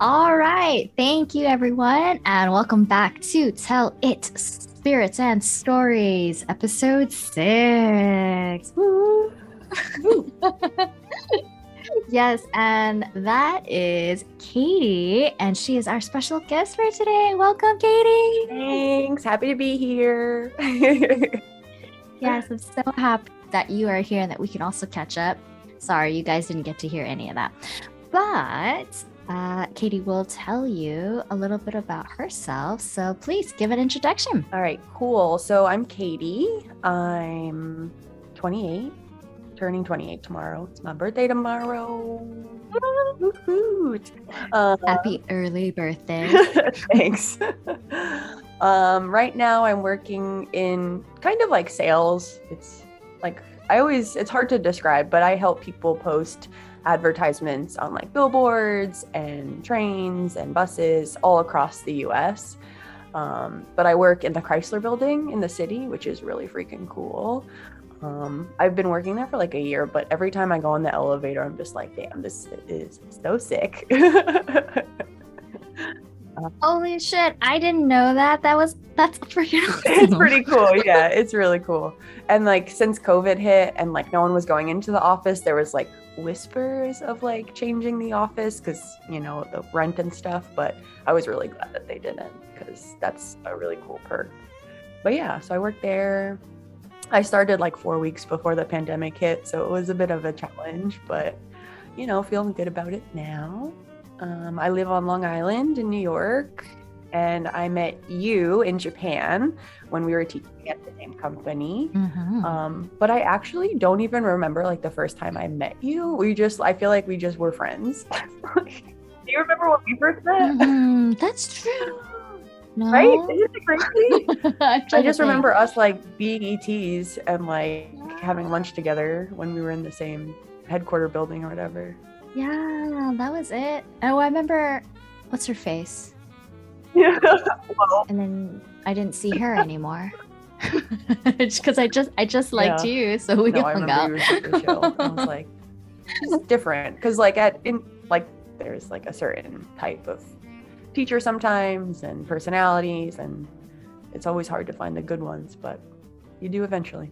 All right. Thank you, everyone. And welcome back to Tell It Spirits and Stories, episode six. Woo. yes. And that is Katie. And she is our special guest for today. Welcome, Katie. Thanks. Happy to be here. yes. I'm so happy that you are here and that we can also catch up. Sorry, you guys didn't get to hear any of that. But uh, Katie will tell you a little bit about herself. So please give an introduction. All right, cool. So I'm Katie. I'm 28, turning 28 tomorrow. It's my birthday tomorrow. Uh, Happy early birthday. thanks. um, right now, I'm working in kind of like sales. It's like I always, it's hard to describe, but I help people post advertisements on like billboards and trains and buses all across the US. Um, but I work in the Chrysler building in the city, which is really freaking cool. Um, I've been working there for like a year, but every time I go in the elevator, I'm just like, damn, this is so sick. Holy shit! I didn't know that. That was that's pretty. Awesome. it's pretty cool. Yeah, it's really cool. And like since COVID hit and like no one was going into the office, there was like whispers of like changing the office because you know the rent and stuff. But I was really glad that they didn't because that's a really cool perk. But yeah, so I worked there. I started like four weeks before the pandemic hit, so it was a bit of a challenge, but you know, feeling good about it now. Um, I live on Long Island in New York, and I met you in Japan when we were teaching at the same company. Mm-hmm. Um, but I actually don't even remember like the first time I met you. We just, I feel like we just were friends. Do you remember when we first met? Mm-hmm. That's true. No. Right? Isn't it crazy? I just remember us like being ETs and like yeah. having lunch together when we were in the same headquarter building or whatever. Yeah, that was it. Oh, I remember. What's her face? Yeah. well. And then I didn't see her anymore. because I just I just liked yeah. you, so we no, hung out. I was like, it's different because like at in like there's like a certain type of teacher sometimes and personalities and it's always hard to find the good ones, but you do eventually.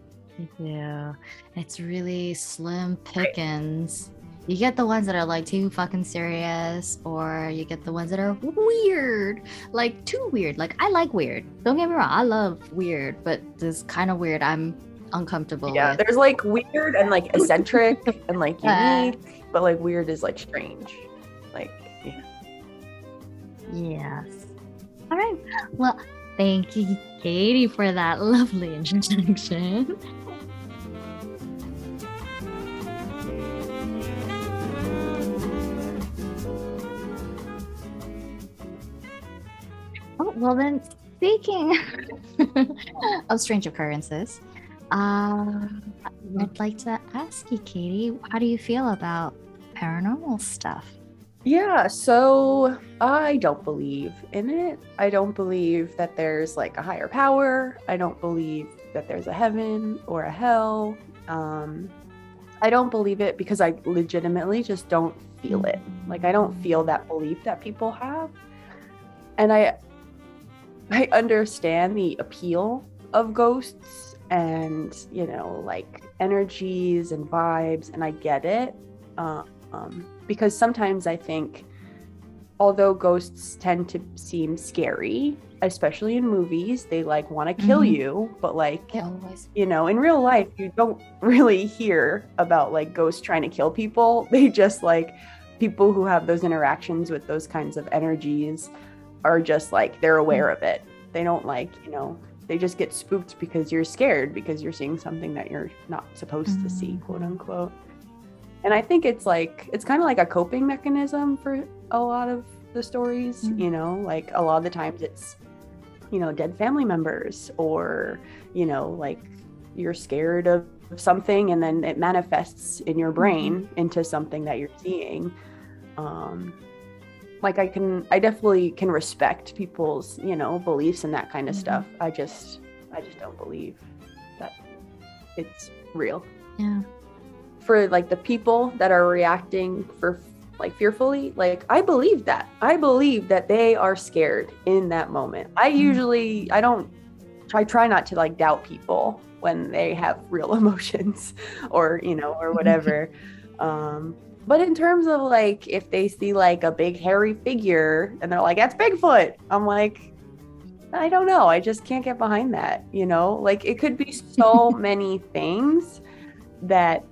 Yeah, it's really slim pickings you get the ones that are like too fucking serious or you get the ones that are weird. Like too weird. Like i like weird. Don't get me wrong i love weird but this kind of weird i'm uncomfortable yeah with. there's like weird and like eccentric and like unique uh, but like weird is like strange. Like yeah. Yes. All right. Well thank you katie for that lovely introduction well, then, speaking of strange occurrences, uh, I'd like to ask you, Katie, how do you feel about paranormal stuff? Yeah, so I don't believe in it. I don't believe that there's like a higher power. I don't believe that there's a heaven or a hell. Um, I don't believe it because I legitimately just don't feel it. Like I don't feel that belief that people have. And I I understand the appeal of ghosts and, you know, like energies and vibes, and I get it. Uh, um, because sometimes I think, although ghosts tend to seem scary, especially in movies, they like want to kill mm-hmm. you, but like, you know, in real life, you don't really hear about like ghosts trying to kill people. They just like people who have those interactions with those kinds of energies are just like they're aware mm. of it. They don't like, you know, they just get spooked because you're scared because you're seeing something that you're not supposed mm-hmm. to see, mm. quote unquote. And I think it's like it's kind of like a coping mechanism for a lot of the stories, mm-hmm. you know, like a lot of the times it's you know, dead family members or, you know, like you're scared of something and then it manifests in your brain mm-hmm. into something that you're seeing. Um, like I can I definitely can respect people's, you know, beliefs and that kind of mm-hmm. stuff. I just I just don't believe that it's real. Yeah. For like the people that are reacting for like fearfully like i believe that i believe that they are scared in that moment i Mhm. usually i don't I try not to like doubt people when they have real emotions or you know or whatever um but in terms of like if they see like a big hairy figure and they're like that's bigfoot i'm like i don't know. I just can't get behind that you know? Like it could be so many things that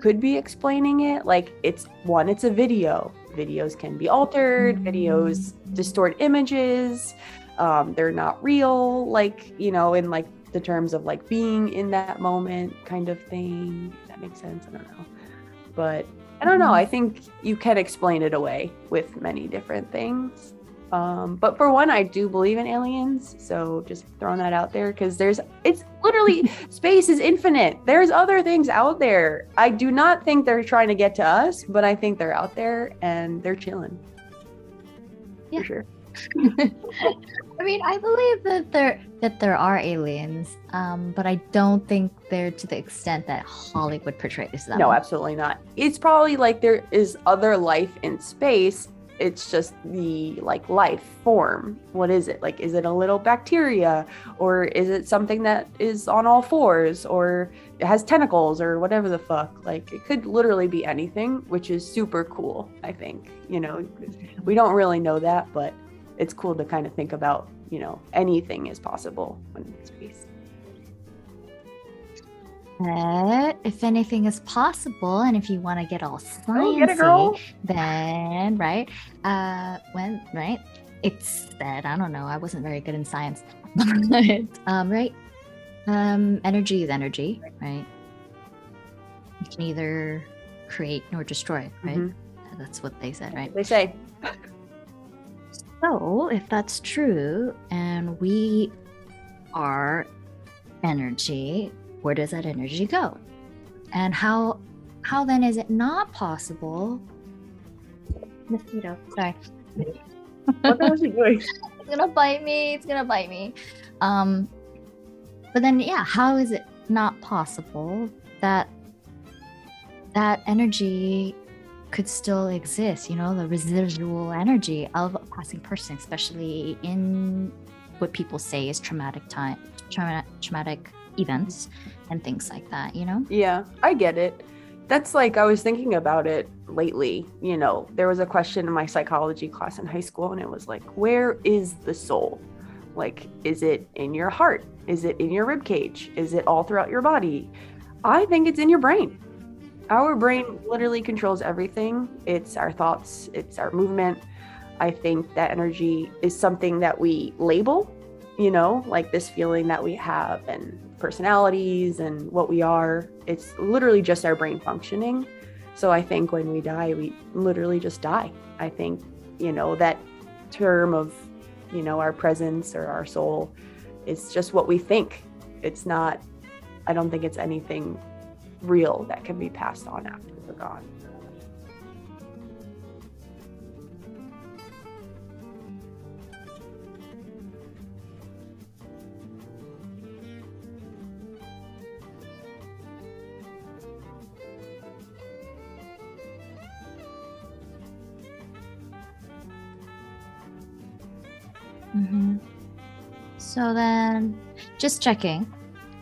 could be explaining it. Like it's one it's a video. Videos can be altered. Videos distort images. Um, they're not real. Like you know in like the terms of like being in that moment kind of thing. That makes sense. I don't know. But i don't know. I think you can explain it away with many different things. Um, but for one i do believe in aliens so just throwing that out there because there's it's literally space is infinite. There's other things out there. I do not think they're trying to get to us but i think they're out there and they're chilling. Yeah. for sure I mean, I believe that there that there are aliens, um, but I don't think they're to the extent that Hollywood portrays them. No, absolutely not. It's probably like there is other life in space. It's just the like life form. What is it? Like is it a little bacteria or is it something that is on all fours or it has tentacles or whatever the fuck? Like it could literally be anything, which is super cool, I think. You know, we don't really know that, but it's cool to kind of think about, you know, anything is possible when in space. But if anything is possible, and if you want to get all Oh, sciencey, then right, uh, when right, it's that I don't know. I wasn't very good in science, but um, right, um, energy is energy, right? You can either create nor destroy, right? Mhm. That's what they said, right? They say So, if that's true, and we are energy, where does that energy go? And how how then is it not possible? Mosquito, sorry. what the hell is she doing? It's gonna bite me. It's gonna bite me. Um, but then, yeah, how is it not possible that that energy could still exist? You know, the residual energy of a passing person, especially in what people say is traumatic time, trauma, traumatic events, and things like that. You know. Yeah, I get it. That's like I was thinking about it lately. You know, there was a question in my psychology class in high school, and it was like, where is the soul? Like, is it in your heart? Is it in your rib cage? Is it all throughout your body? I think it's in your brain. Our brain literally controls everything. It's our thoughts, it's our movement. I think that energy is something that we label, you know, like this feeling that we have and personalities and what we are. It's literally just our brain functioning. So I think when we die, we literally just die. I think, you know, that term of, you know, our presence or our soul is just what we think. It's not, I don't think it's anything real that can be passed on after they're gone. Mm-hmm. So then, just checking.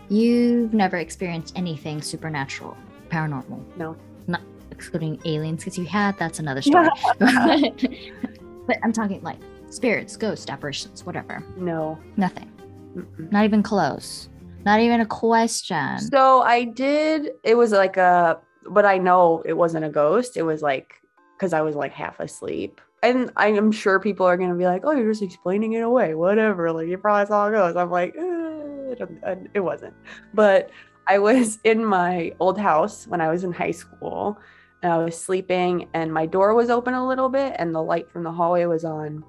You've never experienced anything supernatural, paranormal. No. Not excluding aliens, because you had. That's another story. but I'm talking like spirits, ghosts, apparitions, whatever. No. Nothing. Mm-mm. Not even close. Not even a question. So I did, it was like a, but I know it wasn't a ghost. It was like, because I was like half asleep. And I am sure people are going to be like, oh, you're just explaining it away. Whatever. Like, you probably saw a ghost. I'm like, eh, it, it wasn't. But I was in my old house when I was in high school and I was sleeping and my door was open a little bit and the light from the hallway was on.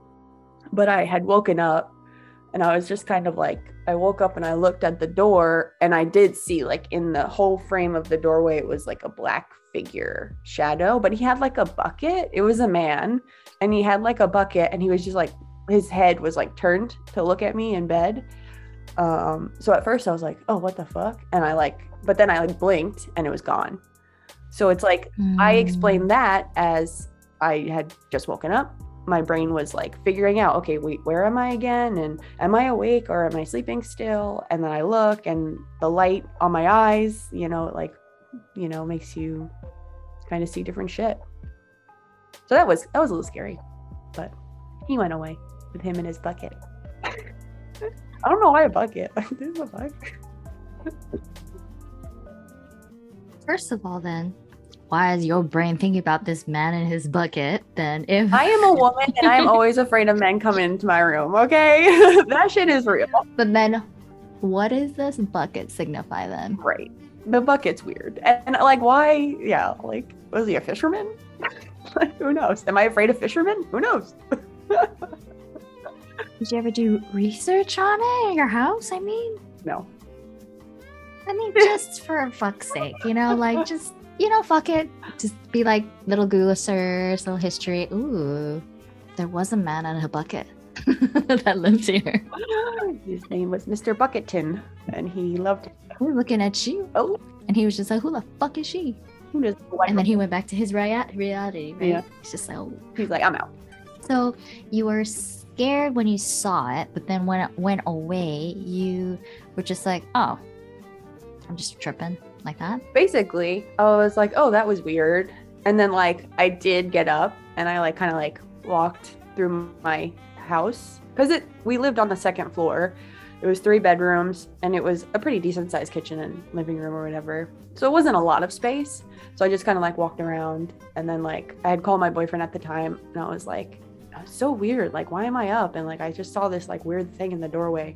But I had woken up and I was just kind of like, I woke up and I looked at the door and I did see like in the whole frame of the doorway, it was like a black figure shadow, but he had like a bucket. It was a man and he had like a bucket and he was just like, his head was like turned to look at me in bed. Um, so at first I was like, oh, what the fuck? And I like, but then I like blinked and it was gone. So it's like, I Mm. explained that as I had just woken up. My brain was like figuring out, okay, wait, where am I again? And am I awake or am I sleeping still? And then I look and the light on my eyes, you know, like, you know, makes you kind of see different shit. So that was that was a little scary. But he went away with him in his bucket. I don't know why a bucket. There's a bucket. First of all, then, why is your brain thinking about this man and his bucket? Then, if I am a woman and I'm always afraid of men coming into my room, okay? that shit is real. but then, what does this bucket signify then? Right. The bucket's weird. And, like, why? Yeah, like, was he a fisherman? like, who knows? Am I afraid of fishermen? Who knows? Did you ever do research on it in your house? I mean, no. I mean, just for fuck's sake, you know, like just you know, fuck it. Just be like little Google search, little history. Ooh, there was a man in a bucket that lived here. His name was Mr. Bucketon, and he loved. We're looking at you. Oh, and he was just like, "Who the fuck is she?" Who does? And then he went back to his rea- reality. Right? Yeah. He's just like, oh. He's like, I'm out. So you were scared when you saw it, but then when it went away, you were just like, oh, I'm just tripping like that. Basically, I was like, oh, that was weird. And then like I did get up and I like kind of like walked through my house because it we lived on the second floor. It was three bedrooms and it was a pretty decent sized kitchen and living room or whatever. So it wasn't a lot of space. So I just kind of like walked around and then like I had called my boyfriend at the time and I was like, so weird. Like, why am I up? And like I just saw this like weird thing in the doorway.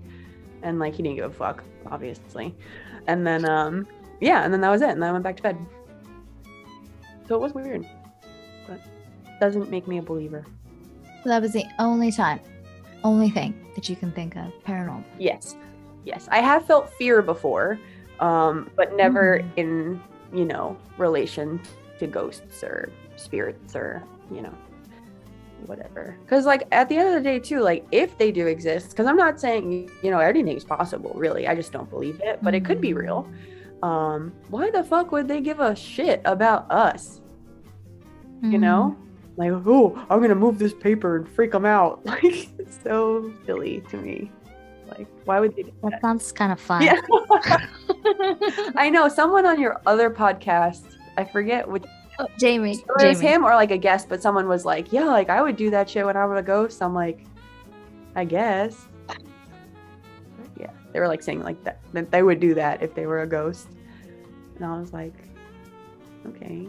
And like he didn't give a fuck, obviously. And then um yeah, and then that was it. And then I went back to bed. So it was weird. But doesn't make me a believer. That was the only time, only thing that you can think of paranormal. Yes. Yes. I have felt fear before, um, but never Mhm. in, you know, relation to ghosts or spirits or, you know, whatever. Because, like, at the end of the day, too, like, if they do exist, because I'm not saying, you know, anything's possible, really. I just don't believe it, but it could be Mhm. real. Um, why the fuck would they give a shit about us? You know? Like, oh, I'm gonna move this paper and freak them out. Like, it's so silly to me. Like, why would they do That that? sounds kind of fun. Yeah. I know someone on your other podcast, I forget which Oh, Jamie. it was Jamie. him or like a guest, but someone was like, Yeah, like I would do that shit when I'm a ghost. I'm like, I guess. Yeah. They were like saying like that that they would do that if they were a ghost. And I was like, Okay.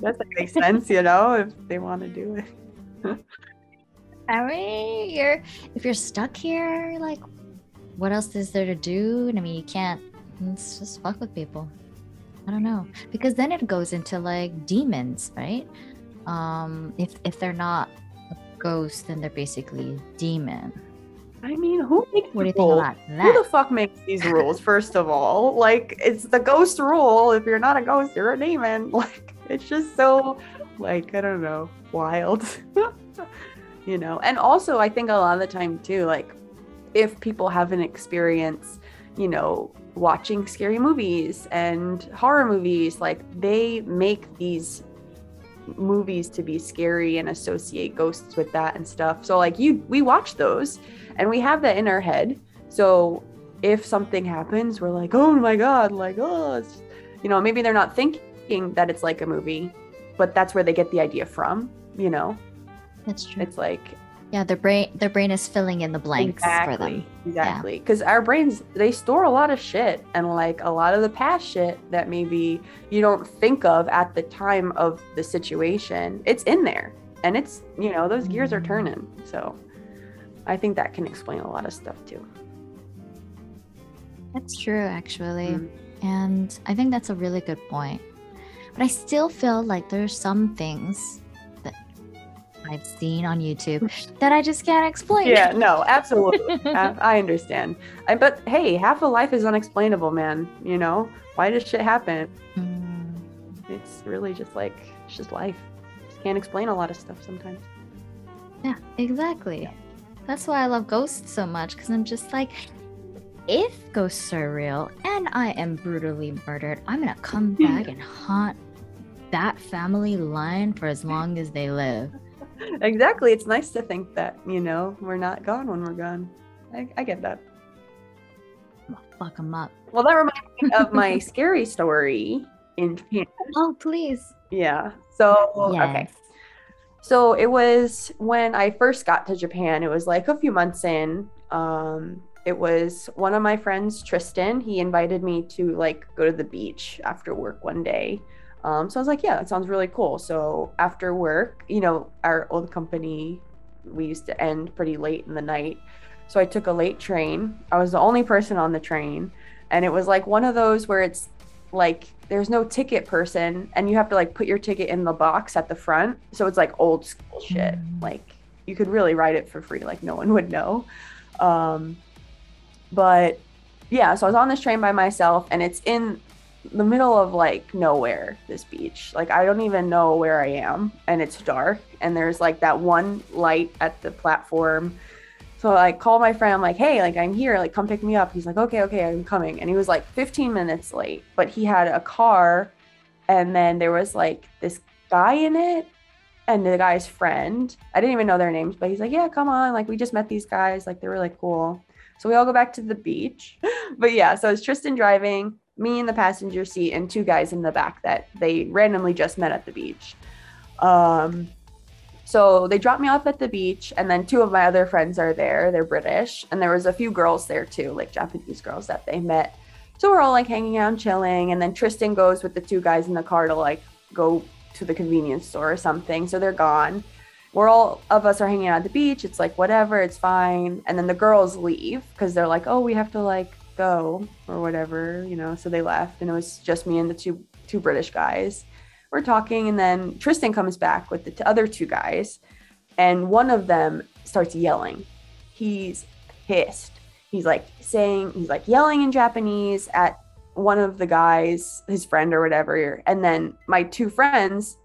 That makes sense, you know, if they want to do it. I mean, you're if you're stuck here, like, what else is there to do? And I mean, you can't. Let's just fuck with people. I don't know because then it goes into like demons, right? Um, if if they're not a ghost, then they're basically demon. I mean, who makes What do you the think rules? Who the fuck makes these rules, first of all? Like, it's the ghost rule. If you're not a ghost, you're a demon. Like, it's just so, like, I don't know, wild. you know? And also, I think a lot of the time, too, like, if people have an experience, you know, watching scary movies and horror movies, like, they make these movies to be scary and associate ghosts with that and stuff. So, like, you, we watch those and we have that in our head so if something happens we're like oh my god like oh you know maybe they're not thinking that it's like a movie but that's where they get the idea from you know That's true. it's like Yeah, their brain their brain is filling in the blanks for them. exactly because our brains they store a lot of shit and like a lot of the past shit that maybe you don't think of at the time of the situation it's in there and it's you know those gears are Mm. turning so i think that can explain a lot of stuff too That's true, actually. Mm. And I think that's a really good point. But I still feel like there's some things I've seen on YouTube that I just can't explain. yeah no absolutely. I, I understand. I, but hey half of life is unexplainable man you know? Why does shit happen? Mm, it's really just like it's just life. Just can't explain a lot of stuff sometimes. Yeah, exactly. That's why I love ghosts so much because I'm just like, if ghosts are real and I am brutally murdered, I'm gonna come back and haunt that family line for as long as they live. Exactly. It's nice to think that, you know, we're not gone when we're gone. I, I get that. fuck them up. Well, that reminds me of my scary story in Japan. Oh, please. Yeah. So, Yes. okay. So it was when I first got to Japan. It was like a few months in. Um, it was one of my friends, Tristan. He invited me to like go to the beach after work one day. Um, so I was like, yeah, that sounds really cool. So after work, you know, our old company, we used to end pretty late in the night. So I took a late train. I was the only person on the train. And it was like one of those where it's like there's no ticket person and you have to like put your ticket in the box at the front. So it's like old school shit. Mm. Like you could really ride it for free, like no one would know. Um, but yeah, so I was on this train by myself and it's in the middle of like nowhere, this beach. Like I don't even know where I am and it's dark and there's like that one light at the platform. So I call my friend, I'm like, hey, like I'm here, like come pick me up. He's like, okay, okay, I'm coming. And he was like 15 minutes late, but he had a car and then there was like this guy in it and the guy's friend. I didn't even know their names, but he's like, yeah, come on. Like we just met these guys, like they're really cool. So we all go back to the beach. but yeah, so it's Tristan driving, me in the passenger seat, and two guys in the back that they randomly just met at the beach. Um, so they dropped me off at the beach, and then two of my other friends are there. They're British, and there was a few girls there too, like Japanese girls that they met. So we're all like hanging out, chilling, and then Tristan goes with the two guys in the car to like go to the convenience store or something. So they're gone. We're all of us are hanging out at the beach. It's like whatever, it's fine. And then the girls leave because they're like, oh, we have to like go or whatever, you know. So they left, and it was just me and the two two British guys. We're talking, and then Tristan comes back with the t- other two guys, and one of them starts yelling. He's pissed. He's like saying, he's like yelling in Japanese at one of the guys, his friend or whatever. And then my two friends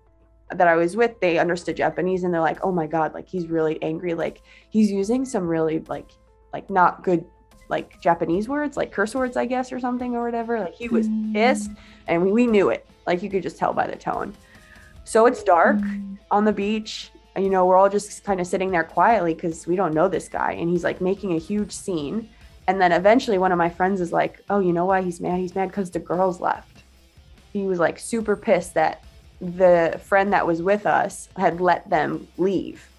that I was with, they understood Japanese and they're like, oh my God, like he's really angry. Like he's using some really like, like not good, like Japanese words, like curse words, I guess, or something or whatever. Like he was Mm. pissed and we, we knew it. Like you could just tell by the tone. So it's dark Mm. on the beach. And, you know, we're all just kind of sitting there quietly because we don't know this guy. And he's like making a huge scene. And then eventually one of my friends is like, oh, you know why he's mad? He's mad because the girls left. He was like super pissed that the friend that was with us had let them leave.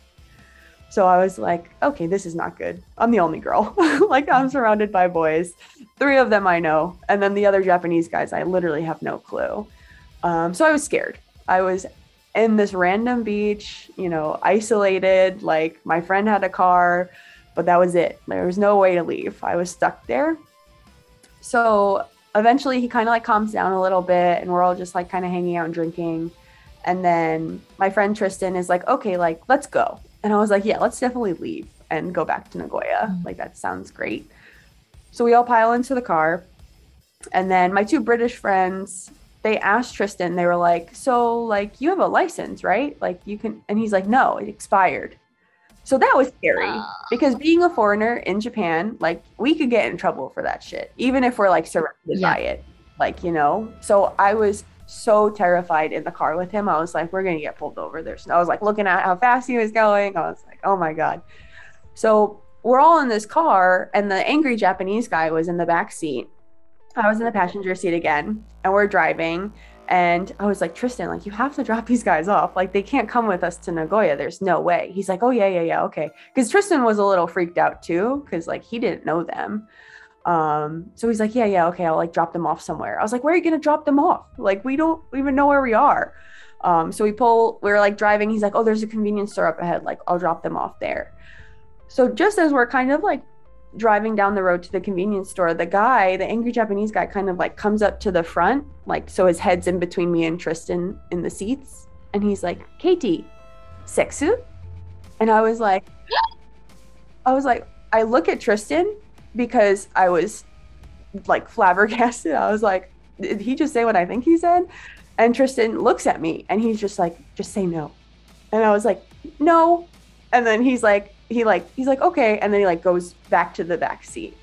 So I was like, okay, this is not good. I'm the only girl. like I'm surrounded by boys. Three of them I know. And then the other Japanese guys, I literally have no clue. Um, so I was scared. I was in this random beach, you know, isolated. Like my friend had a car, but that was it. There was no way to leave. I was stuck there. So eventually he kind of like calms down a little bit and we're all just like kind of hanging out and drinking. And then my friend Tristan is like, okay, like let's go. And I was like, yeah, let's definitely leave and go back to Nagoya. Mm. Like that sounds great. So we all pile into the car. And then my two British friends, they asked Tristan, they were like, So, like, you have a license, right? Like, you can, and he's like, No, it expired. So that was scary Ah. because being a foreigner in Japan, like, we could get in trouble for that shit, even if we're like surrounded Yeah. by it, like, you know? So I was so terrified in the car with him. I was like, We're gonna get pulled over. There's, I was like looking at how fast he was going. I was like, Oh my God. So we're all in this car, and the angry Japanese guy was in the back seat. I was in the passenger seat again, and we're driving. And I was like, Tristan, like, you have to drop these guys off. Like, they can't come with us to Nagoya. There's no way. He's like, oh, yeah, yeah, yeah, okay. Because Tristan was a little freaked out too, because like he didn't know them. Um, so he's like, yeah, yeah, okay, I'll like drop them off somewhere. I was like, where are you gonna drop them off? Like, we don't even know where we are. Um, so we pull, we are like driving. He's like, oh, there's a convenience store up ahead. Like, I'll drop them off there. So just as we're kind of like driving down the road to the convenience store, the guy, the angry Japanese guy, kind of like comes up to the front, like so his head's in between me and Tristan in the seats, and he's like, "Katie, sexu," and I was like, I was like, I look at Tristan because I was like flabbergasted. I was like, did he just say what I think he said? And Tristan looks at me and he's just like, just say no. And I was like, no. And then he's like, he like, he's like, okay. And then he like goes back to the back seat.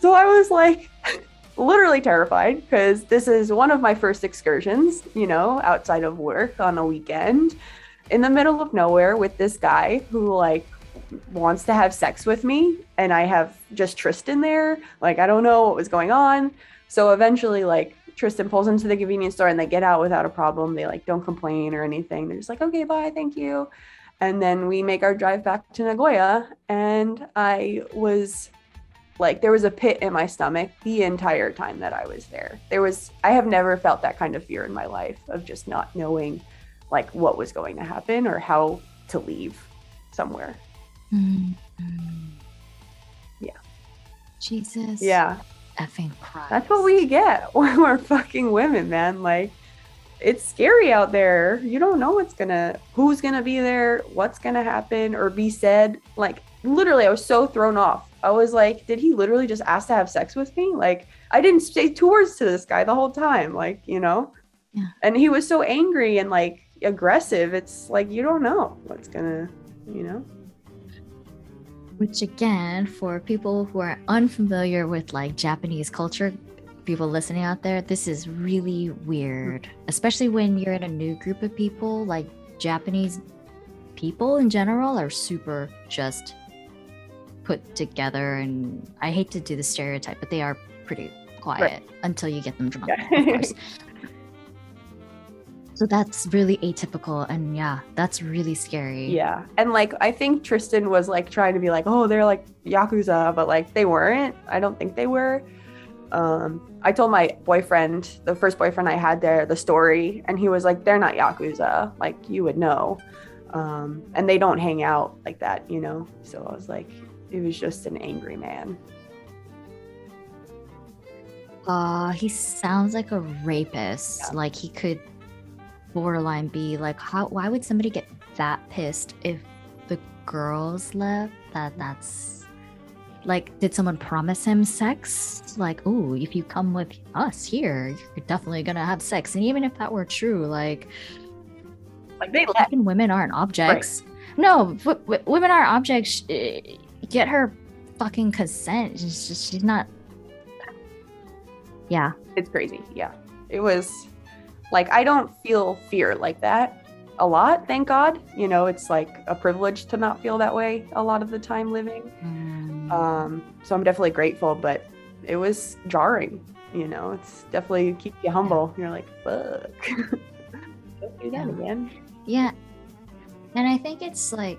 So I was like, literally terrified because this is one of my first excursions, you know, outside of work on a weekend in the middle of nowhere with this guy who like wants to have sex with me and I have just Tristan there. Like I don't know what was going on. So eventually like Tristan pulls into the convenience store and they get out without a problem. They like don't complain or anything. They're just like, okay, bye, thank you. And then we make our drive back to Nagoya. And I was like, there was a pit in my stomach the entire time that I was there. There was, I have never felt that kind of fear in my life of just not knowing like what was going to happen or how to leave somewhere. Mm-hmm. Yeah. Jesus. Yeah. Effing Christ. That's what we get when we're fucking women, man. Like, it's scary out there. You don't know what's gonna, who's gonna be there, what's gonna happen or be said. Like, literally, I was so thrown off. I was like, did he literally just ask to have sex with me? Like, I didn't say two words to this guy the whole time. Like, you know? Yeah. And he was so angry and like aggressive. It's like, you don't know what's gonna, you know? Which again, for people who are unfamiliar with like Japanese culture, people listening out there, this is really weird, especially when you're in a new group of people. Like Japanese people in general are super just put together, and I hate to do the stereotype, but they are pretty quiet Right. until you get them drunk, Yeah. of course. So that's really atypical, and yeah, that's really scary. Yeah. And like I think Tristan was like trying to be like, "Oh, they're like yakuza," but like they weren't. I don't think they were. Um I told my boyfriend, the first boyfriend I had there, the story, and he was like, "They're not yakuza. Like you would know." Um and they don't hang out like that, you know. So I was like, it was just an angry man. Uh, he sounds like a rapist. Yeah. Like he could borderline be like, how? Why would somebody get that pissed if the girls left? That that's like, did someone promise him sex? Like, oh, if you come with us here, you're definitely gonna have sex. And even if that were true, like, Like they left. women aren't objects. No, w- w- women aren't objects. Eh, Get her fucking consent. She's just, she's not. Yeah. It's crazy. Yeah. It was like I don't feel fear like that a lot, thank God. You know, it's like a privilege to not feel that way a lot of the time living. Mm. Um, so I'm definitely grateful, but it was jarring. You know, it's definitely keep you humble. You're like, fuck. Don't do that Yeah. again. Yeah. And I think it's like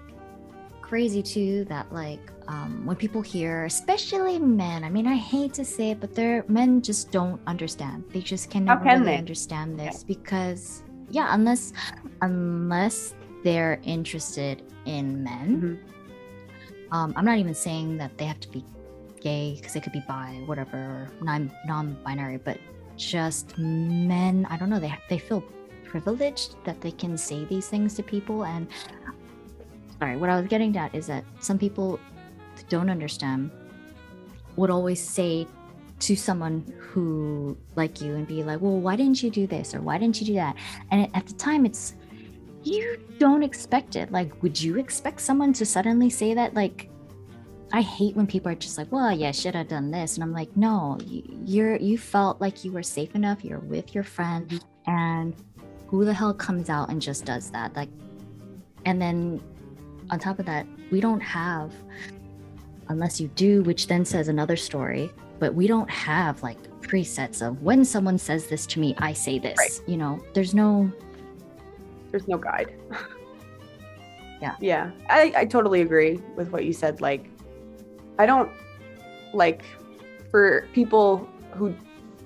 crazy too that like um, when people hear, especially men, I mean, I hate to say it, but they're men just don't understand. They just can How never can really they? understand this because yeah, unless unless they're interested in men. Mhm. Um, I'm not even saying that they have to be gay because they could be bi, whatever, non non-binary, but just men. I don't know. They they feel privileged that they can say these things to people. And sorry, what I was getting at is that some people don't understand would always say to someone who like you and be like, "Well, why didn't you do this or why didn't you do that?" And at the time, it's you don't expect it. Like, would you expect someone to suddenly say that? Like, I hate when people are just like, "Well, yeah, should have done this," and I'm like, "No, you, you're you felt like you were safe enough. You're with your friend, and who the hell comes out and just does that? Like, and then on top of that, we don't have, unless you do, which then says another story. But we don't have like presets of when someone says this to me, I say this. Right. You know, there's no There's no guide. Yeah. Yeah. I, I totally agree with what you said. Like, I don't like for people who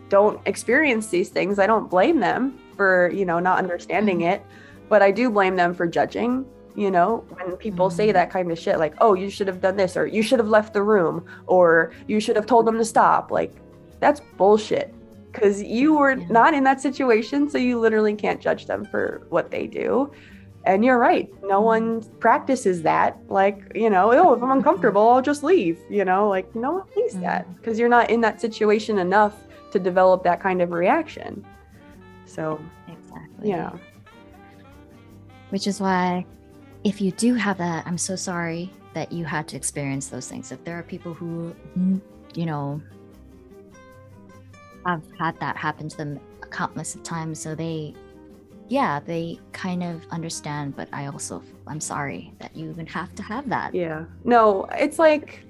don't experience these things, I don't blame them for, you know, not understanding mm-hmm. it, but I do blame them for judging. You know, when people say Mhm. that kind of shit, like, oh, you should have done this, or you should have left the room, or you should have told them to stop, like, that's bullshit. Because you were Yeah. not in that situation, so you literally can't judge them for what they do. And you're right. No one practices that. Like, you know, oh, if I'm uncomfortable, I'll just leave. You know, like, no one thinks that because you're not in that situation enough to develop that kind of reaction. So, exactly. yeah. Which is why, if you do have that, I'm so sorry that you had to experience those things. If there are people who, mm, you know, have had that happen to them countless of times. So they, yeah, they kind of understand. But I also, I'm sorry that you even have to have that. Yeah. No, it's like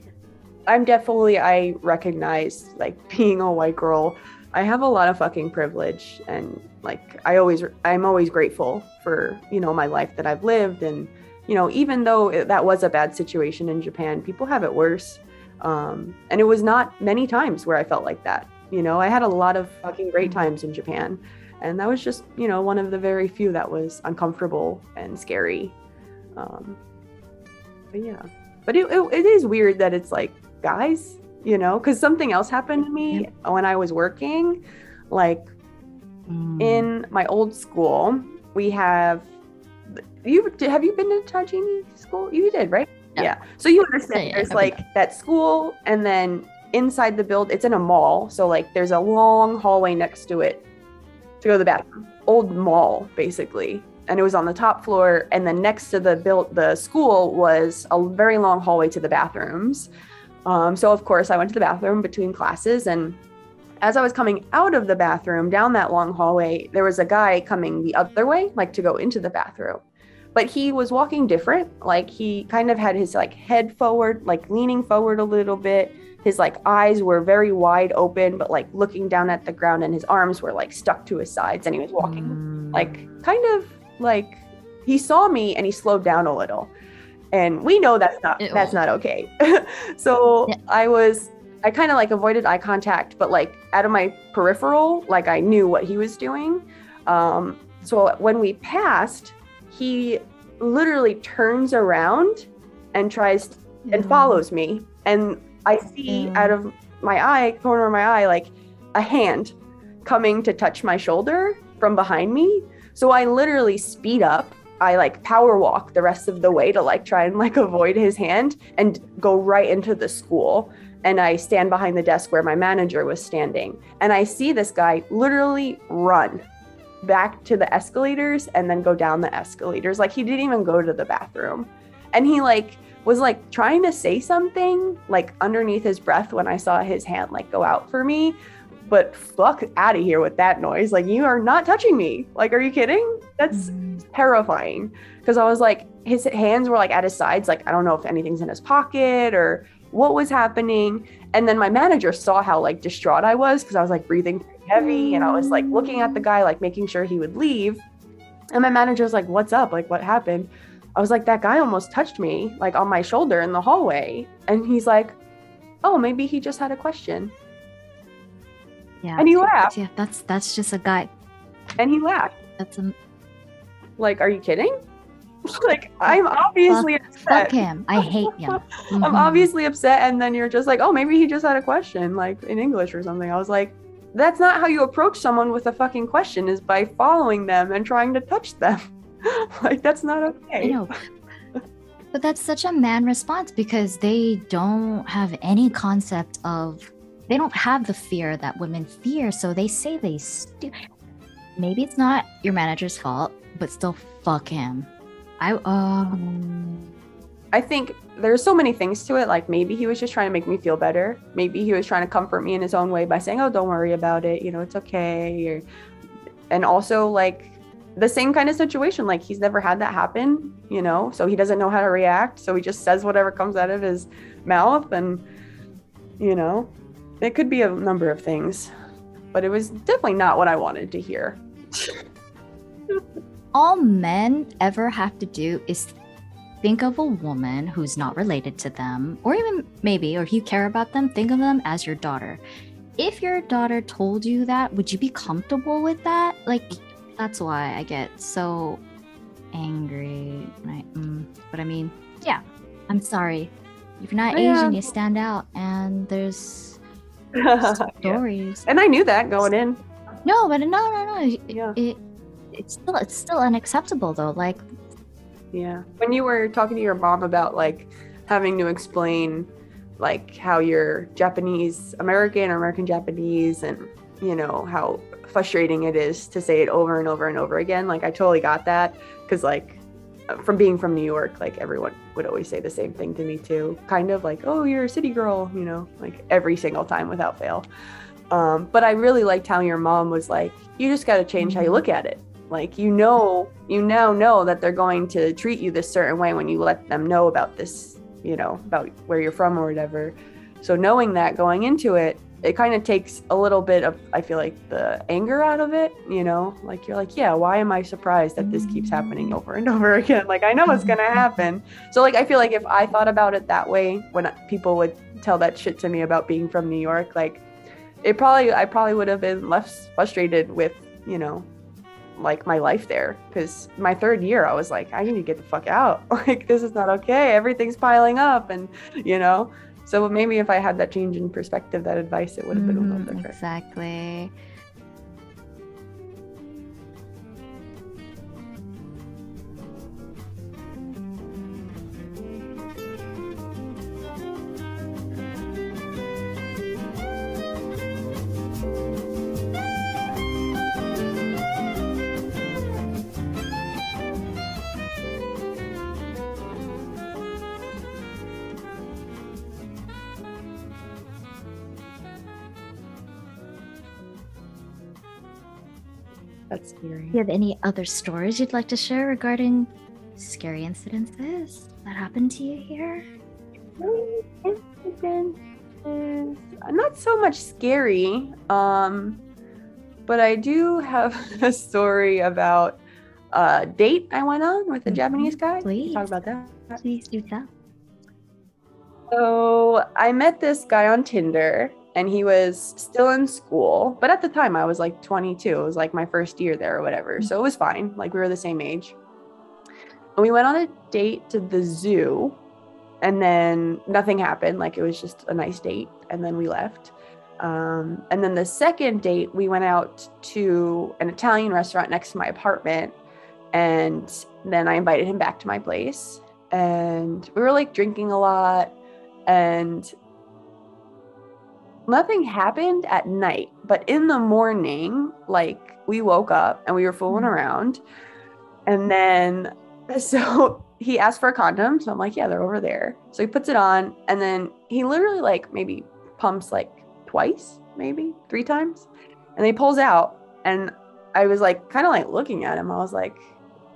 I'm definitely I recognize like being a white girl. I have a lot of fucking privilege and like I always I'm always grateful for, you know, my life that I've lived and you know, even though it, that was a bad situation in Japan, people have it worse. Um, and it was not many times where I felt like that. You know, I had a lot of fucking great times in Japan. And that was just, you know, one of the very few that was uncomfortable and scary. Um, but yeah, but it, it, it is weird that it's like guys, you know, because something else happened to me when I was working. Like mm. in my old school, we have you have you been to Tajimi school? You did, right? Yeah. yeah. So you understand yeah, there's like that. that school and then inside the build it's in a mall. So like there's a long hallway next to it to go to the bathroom. Old mall, basically. And it was on the top floor. And then next to the built the school was a very long hallway to the bathrooms. Um, so of course I went to the bathroom between classes and as I was coming out of the bathroom down that long hallway, there was a guy coming the other way, like to go into the bathroom. But he was walking different. Like he kind of had his like head forward, like leaning forward a little bit. His like eyes were very wide open, but like looking down at the ground, and his arms were like stuck to his sides, and he was walking mm. like kind of like he saw me and he slowed down a little and we know that's not Ew. that's not okay so yeah. i was i kind of like avoided eye contact but like out of my peripheral like i knew what he was doing um, so when we passed he literally turns around and tries and follows me and i see yeah. out of my eye corner of my eye like a hand coming to touch my shoulder from behind me so i literally speed up I like power walk the rest of the way to like try and like avoid his hand and go right into the school. And I stand behind the desk where my manager was standing. And I see this guy literally run back to the escalators and then go down the escalators. Like he didn't even go to the bathroom. And he like was like trying to say something like underneath his breath when I saw his hand like go out for me. But fuck out of here with that noise. Like you are not touching me. Like, are you kidding? That's mm-hmm terrifying because I was like, his hands were like at his sides, like, I don't know if anything's in his pocket or what was happening. And then my manager saw how like distraught I was because I was like breathing heavy and I was like looking at the guy, like making sure he would leave. And my manager was like, What's up? Like, what happened? I was like, That guy almost touched me, like on my shoulder in the hallway. And he's like, Oh, maybe he just had a question. Yeah. And he laughed. Yeah, that's that's just a guy. And he laughed. That's a like, are you kidding? like, I'm obviously fuck, upset. Fuck him. I hate him. Mm-hmm. I'm obviously upset. And then you're just like, oh, maybe he just had a question, like in English or something. I was like, that's not how you approach someone with a fucking question, is by following them and trying to touch them. like, that's not okay. I know. But that's such a man response because they don't have any concept of they don't have the fear that women fear so they say they stu- maybe it's not your manager's fault but still fuck him. I um I think there's so many things to it. Like maybe he was just trying to make me feel better. Maybe he was trying to comfort me in his own way by saying, "Oh, don't worry about it. You know, it's okay." Or, and also like the same kind of situation. Like he's never had that happen. You know, so he doesn't know how to react. So he just says whatever comes out of his mouth, and you know, it could be a number of things. But it was definitely not what I wanted to hear. all men ever have to do is think of a woman who's not related to them, or even maybe, or if you care about them, think of them as your daughter. If your daughter told you that, would you be comfortable with that? Like, that's why I get so angry. I, mm, but I mean, yeah, I'm sorry. If you're not yeah. Asian, you stand out, and there's stories. And I knew that going in. No, but no, no, no. Yeah. It, it's still it's still unacceptable though. Like, yeah. When you were talking to your mom about like having to explain like how you're Japanese American or American Japanese, and you know how frustrating it is to say it over and over and over again. Like, I totally got that because like from being from New York, like everyone would always say the same thing to me too. Kind of like, oh, you're a city girl, you know, like every single time without fail. Um, but I really liked how your mom was like, you just got to change how you look at it. Like you know, you now know that they're going to treat you this certain way when you let them know about this, you know, about where you're from or whatever. So knowing that going into it, it kind of takes a little bit of I feel like the anger out of it, you know, like you're like, yeah, why am I surprised that this keeps happening over and over again? Like I know it's gonna happen. So like I feel like if I thought about it that way when people would tell that shit to me about being from New York, like it probably I probably would have been less frustrated with, you know, like my life there. Because my third year I was like I need to get the fuck out. Like this is not okay. Everything's piling up and you know so maybe if I had that change in perspective that advice it would have been a little Mhm, different Exactly. That's scary Do you have any other stories you'd like to share regarding scary incidences that happened to you here? Incident is not so much scary um but I do have a story about a date I went on with a Mhm. Japanese guy Please. talk about that Please do tell. So I met this guy on Tinder and he was still in school. But at the time I was like 22. It was like my first year there or whatever. So it was fine. Like we were the same age. And we went on a date to the zoo and then nothing happened. Like it was just a nice date. And then we left. Um, and then the second date, we went out to an Italian restaurant next to my apartment. And then I invited him back to my place. And we were like drinking a lot and nothing happened at night but in the morning like we woke up and we were fooling Mhm. around. And then so he asked for a condom so i'm like yeah they're over there. So he puts it on and then he literally like maybe pumps like twice maybe three times and then he pulls out and i was like kind of like looking at him. I was like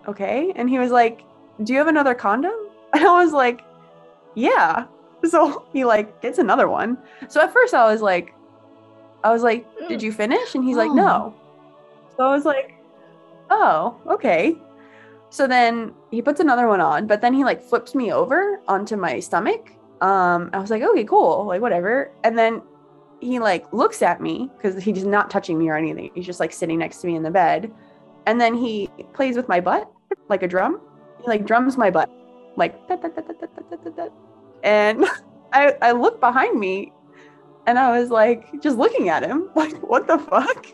okay. And he was like do you have another condom? And i was like yeah so he like gets another one. So at first i was like i was like did you finish? And he's like Oh. no. So i was like oh okay. So then he puts another one on but then he like flips me over onto my stomach. Um i was like okay cool like whatever. And then he like looks at me because he's not touching me or anything. He's just like sitting next to me in the bed. And then he plays with my butt like a drum. He like drums my butt like da, da, da, and I, I look behind me and I was like just looking at him like what the fuck?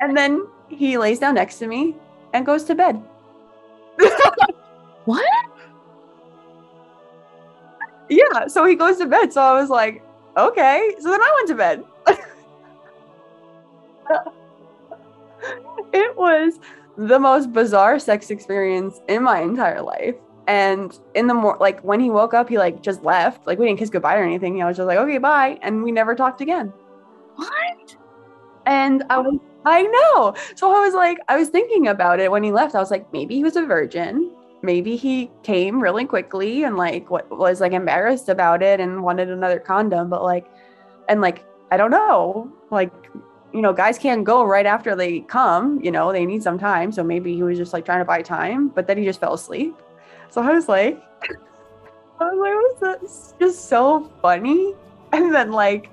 And then he lays down next to me and goes to bed. What? yeah so he goes to bed. So I was like okay. So then I went to bed. It was the most bizarre sex experience in my entire life and in the morning, like when he woke up he like just left. Like we didn't kiss goodbye or anything. I was just like okay bye. And we never talked again. What? and i was i know. So i was like i was thinking about it when he left. I was like maybe he was a virgin. Maybe he came really quickly and like what was like embarrassed about it and wanted another condom. But like and like i don't know. Like you know guys can't go right after they come you know they need some time. So maybe he was just like trying to buy time but then he just fell asleep so i was like i was like was just so funny and then like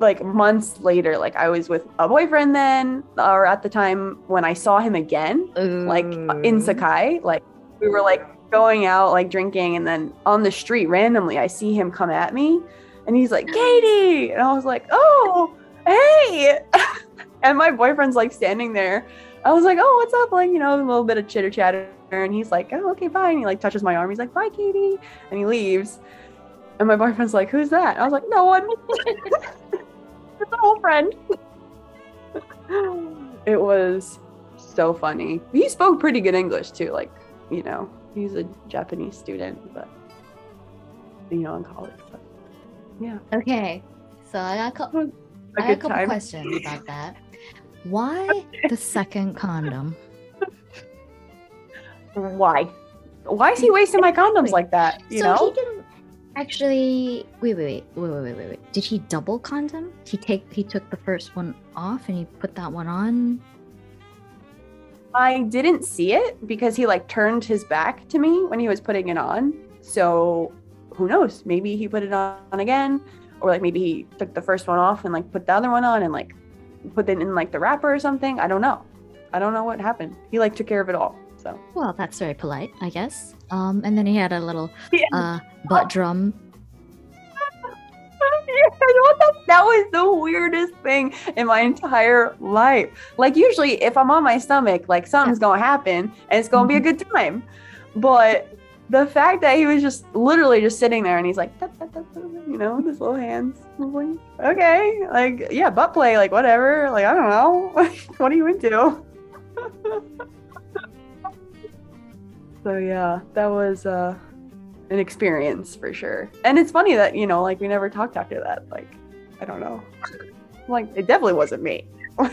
like months later like i was with a boyfriend then or at the time when i saw him again like uh, in mm. Sakai. Like we were like going out, like drinking, and then on the street randomly, I see him come at me, and he's like, "Katie," and I was like, "Oh, hey!" and my boyfriend's like standing there. I was like, "Oh, what's up?" Like you know, a little bit of chitter chatter, and he's like, "Oh, okay, bye." And he like touches my arm. He's like, "Bye, Katie," and he leaves. And my boyfriend's like, "Who's that?" I was like, "No one." it's an old friend. it was so funny. He spoke pretty good English too. Like, you know, he's a Japanese student, but you know, in college. But yeah, Okay. So I got co- a I have a couple time. questions about that. Why the second condom? Why? Why is he wasting my condoms like that? You so know? he can actually wait, wait, wait, wait, wait, wait, wait, wait. Did he double condom? He take he took the first one off and he put that one on. I didn't see it because he like turned his back to me when he was putting it on. So who knows? Maybe he put it on again, or like maybe he took the first one off and like put the other one on and like put it in like the wrapper or something. I don't know. I don't know what happened. He like took care of it all. So Well, that's very polite, I guess. Um, and then he had a little Yeah. uh butt drum. what the- that was the weirdest thing in my entire life. Like usually if I'm on my stomach, like something's gonna happen and it's gonna be a good time. But the fact that he was just literally just sitting there and he's like, you know, with his little hands. Like, okay, like yeah, butt play, like whatever. Like I don't know, what are you into? so yeah, that was uh an experience for sure. And it's funny that, you know, like we never talked after that. Like, I don't know. Like, it definitely wasn't me.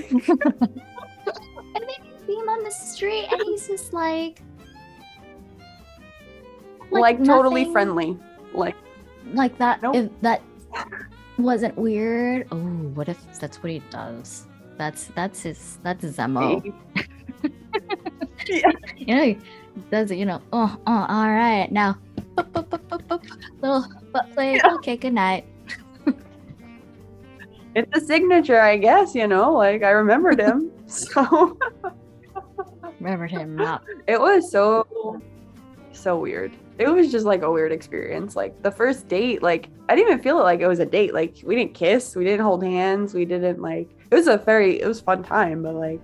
And then you see him on the street and he's just like like, totally friendly. Like, like that Nope. if that wasn't weird. Oh, what if that's what he does? That's that's his that's his MO. yeah. You know, does it, you know, oh, oh all right, now boop, boop, boop, little butt play. Okay, good night. It's a signature, I guess, you know, like I remembered him. so Remembered him not it was so, so weird. It was just like a weird experience. Like the first date, like I didn't even feel it like it was a date. Like we didn't kiss, we didn't hold hands, we didn't like, it was a very, it was fun time, but like,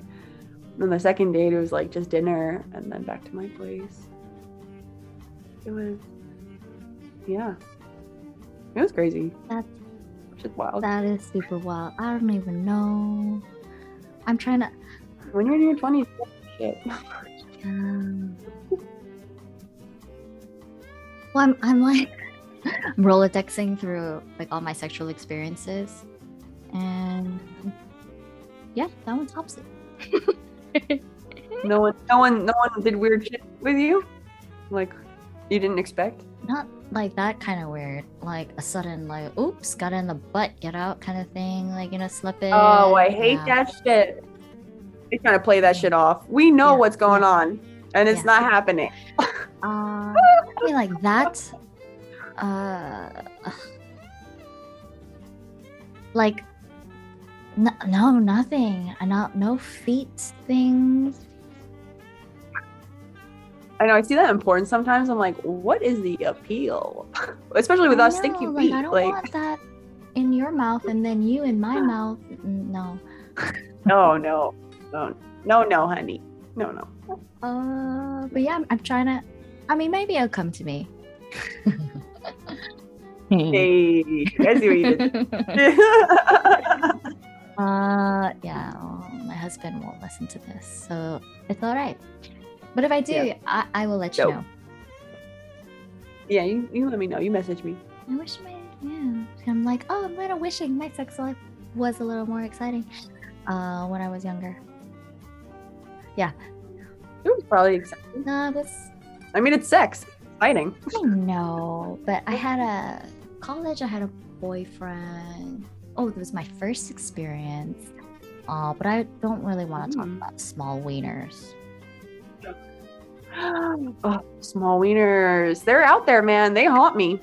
then the second date, it was like just dinner and then back to my place. It was, yeah, it was crazy. That's Just wild. that is super wild. I don't even know. I'm trying to when you're in your 20s, shit. um, Well I'm I'm like I'm Rolodexing through like all my sexual experiences. And yeah, that one tops it. No one, no one, no one did weird shit with you. Like you didn't expect. not like that kind of weird like a sudden like oops got in the butt get out kind of thing like you know slip it Oh, I hate yeah. that shit. They trying to play that shit off. We know Yeah, what's going on, and it's Yeah. not happening. uh, i mean like that uh like no, no nothing Uh, no no feet things I know. I see that in porn sometimes. I'm like, what is the appeal? Especially with I us stinky know, feet. like i don't Like, want that in your mouth and then you in my mouth no no, no, no, no, no, honey, no, no. uh but yeah I'm, I'm trying to i mean maybe it'll come to me Hey, I see what you did. Uh, yeah, well, my husband won't listen to this, so it's all right. But if I do, Yeah. I, I will let you Dope. know. yeah, you, you let me know. You message me. I wish my yeah. I'm like, oh, I'm kind of wishing my sex life was a little more exciting uh, when I was younger. Yeah. It was probably exciting. No, was I mean, it's sex. Exciting. I know, but I had a college. I had a boyfriend. Oh, it was my first experience. Uh, but I don't really want to talk Mm. about small wieners. oh, small wieners. They're out there, man. They haunt me.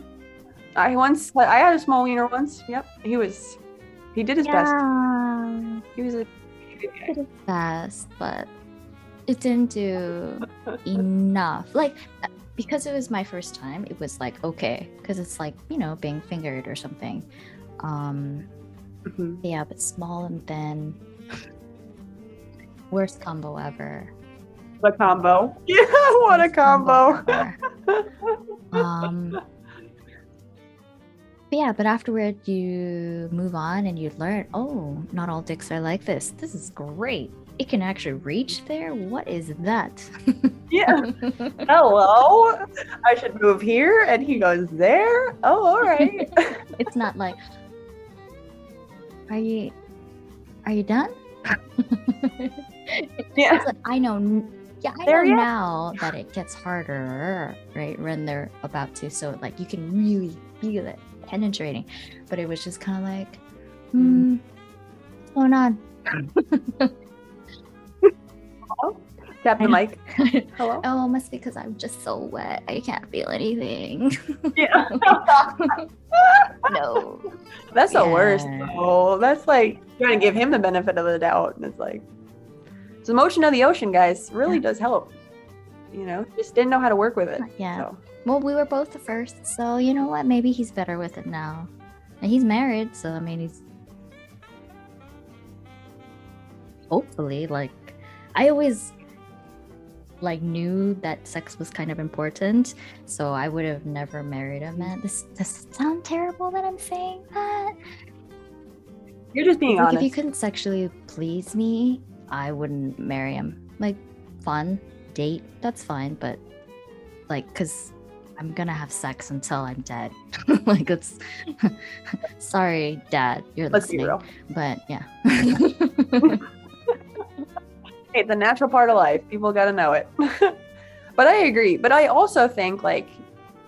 I once, I had a small wiener once. Yep. He was, he did his best. He was a, did its best, but it didn't do enough. Like because it was my first time, it was like okay, because it's like you know being fingered or something. Um, Mhm. yeah, but small and thin. Worst combo ever. the combo. Yeah, what a combo combo. um, but yeah, but afterward you move on and you learn. Oh, not all dicks are like this. This is great. It can actually reach there. What is that? yeah. Hello. I should move here, and he goes there. Oh, all right. it's not like are you are you done? Yeah. Like, I know. Yeah, I There know now that it gets harder, right? When they're about to, so like you can really feel it penetrating. But it was just kind of like, hmm, what's going on? Tap the mic. Hello. oh, must be because I'm just so wet. I can't feel anything. Yeah. no. That's the worst. Yeah. though. That's like trying to give him the benefit of the doubt. And it's like, the motion of the ocean, guys. Really Yeah. does help. You know, just didn't know how to work with it. Uh, yeah. So, Well, we were both the first, so you know what? Maybe he's better with it now. And he's married, so I mean, he's hopefully like I always like knew that sex was kind of important, so I would have never married a man. This does sound terrible that I'm saying that. you're just being like honest. if you couldn't sexually please me, I wouldn't marry him. Like fun date, that's fine, but like cuz I'm to have sex until I'm dead. like it's sorry dad, you're Let's be listening. real. But yeah. Hey, it's a natural part of life. People got to know it. but I agree. But I also think like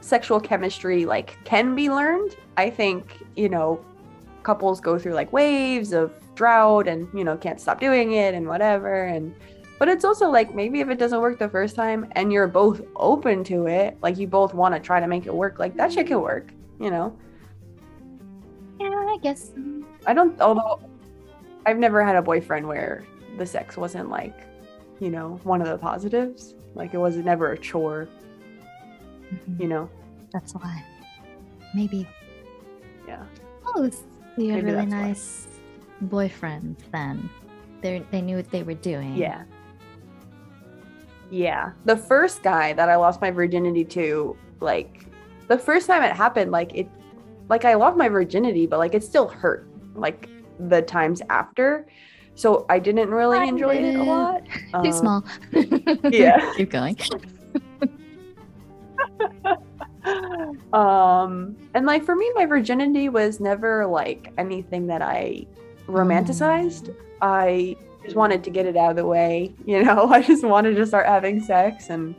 sexual chemistry like can be learned. I think, you know, couples go through like waves of drought and, you know, can't stop doing it and whatever and but it's also like maybe if it doesn't work the first time and you're both open to it, like you both want to try to make it work, like that shit can work, you know. yeah, I guess. I don't although I've never had a boyfriend where the sex wasn't like, you know, one of the positives. Like it was never a chore, Mhm. you know. That's why. Maybe Yeah. both. You had really why. nice boyfriends then. They they knew what they were doing. Yeah. Yeah. The first guy that I lost my virginity to, like the first time it happened, like it like I lost my virginity, but like it still hurt like the times after. So I didn't really I enjoy it a lot. Too Um, small. yeah. Keep going. um and like for me my virginity was never like anything that i romanticized i just wanted to get it out of the way you know i just wanted to start having sex and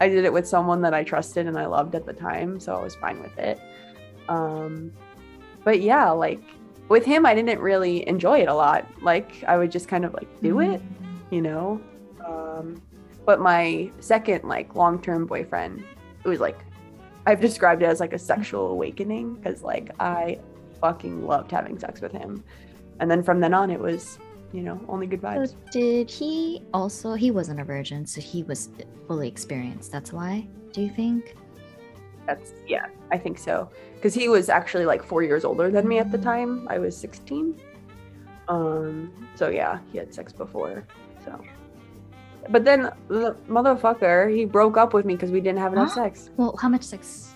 i did it with someone that i trusted and i loved at the time so i was fine with it um but yeah like with him i didn't really enjoy it a lot like i would just kind of like do it you know um but my second like long-term boyfriend it was like i've described it as like a sexual awakening because like i fucking loved having sex with him and then from then on it was you know only good So vibes did he also? He wasn't a virgin, so he was fully experienced. That's why. Do you think? That's yeah i think so because he was actually like four years older than me at the time i was 16 um so yeah he had sex before so but then the motherfucker he broke up with me because we didn't have enough Huh? sex Well, how much sex?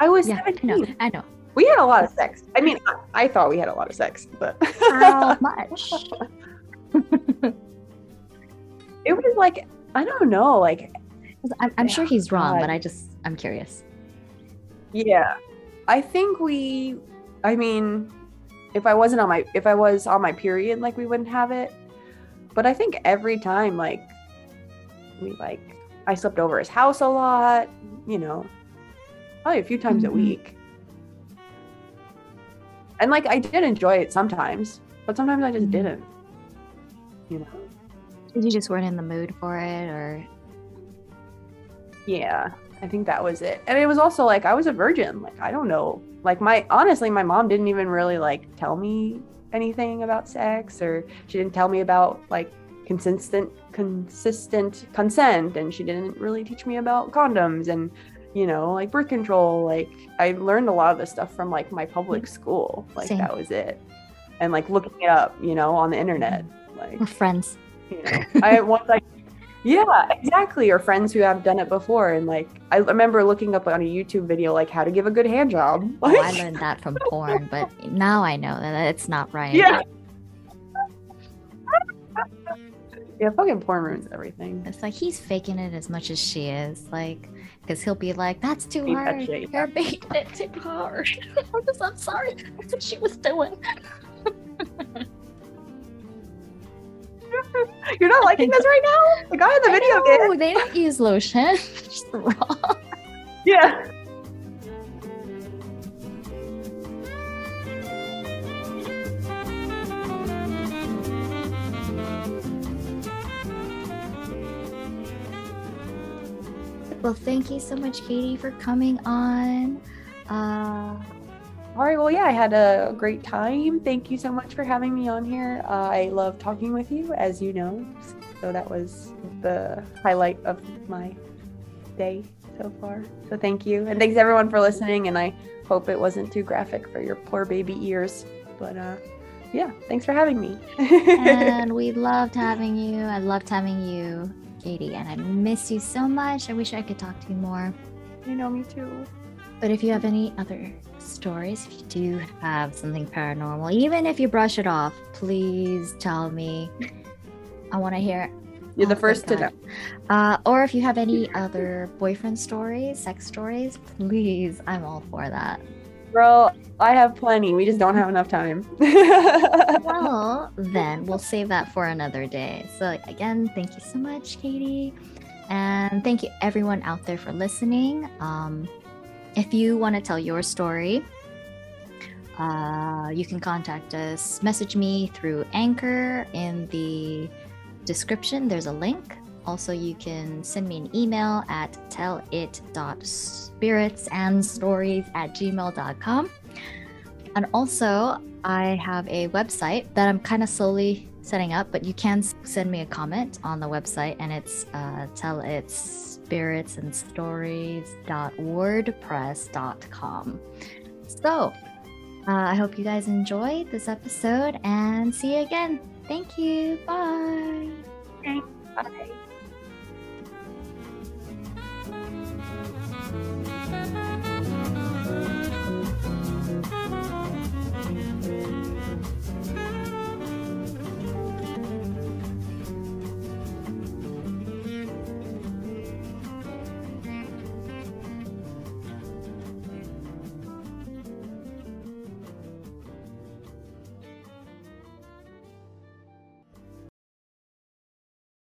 i was Yeah, I 17 know. I know. we had a lot of sex i mean i, I thought we had a lot of sex but How much? it was like i don't know like I'm, I'm sure he's wrong, God. but I just I'm curious. Yeah. I think we I mean if I wasn't on my if I was on my period like we wouldn't have it. But I think every time like we like I slept over his house a lot, you know. Probably a few times a Mhm. week. And like I did enjoy it sometimes, but sometimes I just Mhm. didn't. You know. Did you just weren't in the mood for it, or Yeah, I think that was it. And it was also like I was a virgin. Like I don't know. Like my honestly, my mom didn't even really like tell me anything about sex, or she didn't tell me about like consistent consistent consent, and she didn't really teach me about condoms and you know like birth control. Like I learned a lot of this stuff from like my public mm-hmm. school. Like Same. that was it. And like looking it up, you know, on the internet. Like we're friends? you know i once like yeah exactly or friends who have done it before and like i remember looking up on a youtube video like how to give a good hand job Oh, I learned that from porn, but now I know that it's not right. yeah yeah fucking porn ruins everything It's like he's faking it as much as she is, like, because he'll be like, "That's too that hard. You're making it too hard." I'm I'm sorry. That's what she was doing. You're not liking this right now? The guy in the video No, did. they don't use lotion. Just raw. Yeah. Well, thank you so much, Katie, for coming on. Uh, All right. Well, yeah, I had a great time. Thank you so much for having me on here. Uh, I love talking with you, as you know. So that was the highlight of my day so far. So thank you. And thanks everyone for listening. And I hope it wasn't too graphic for your poor baby ears. But uh, yeah, thanks for having me. and we loved having you. I loved having you, Katie, and I miss you so much. I wish I could talk to you more. you know me too. But if you have any other stories, if you do have something paranormal, even if you brush it off, please tell me. I want to hear. You're the Oh, first to know. Uh, or if you have any other boyfriend stories, sex stories, please, I'm all for that. Girl, I have plenty. We just don't have enough time. Well, then we'll save that for another day. So, again, thank you so much, Katie. And thank you, everyone out there, for listening. Um, if you want to tell your story, uh, you can contact us, message me through Anchor in the description. There's a link. Also, you can send me an email at tellit.spiritsandstories at gmail.com. And also, I have a website that I'm kind of slowly setting up, but you can send me a comment on the website, and it's uh, tell it's spirits and stories.wordpress.com. So, uh, I hope you guys enjoyed this episode and see you again. Thank you. Bye. Bye.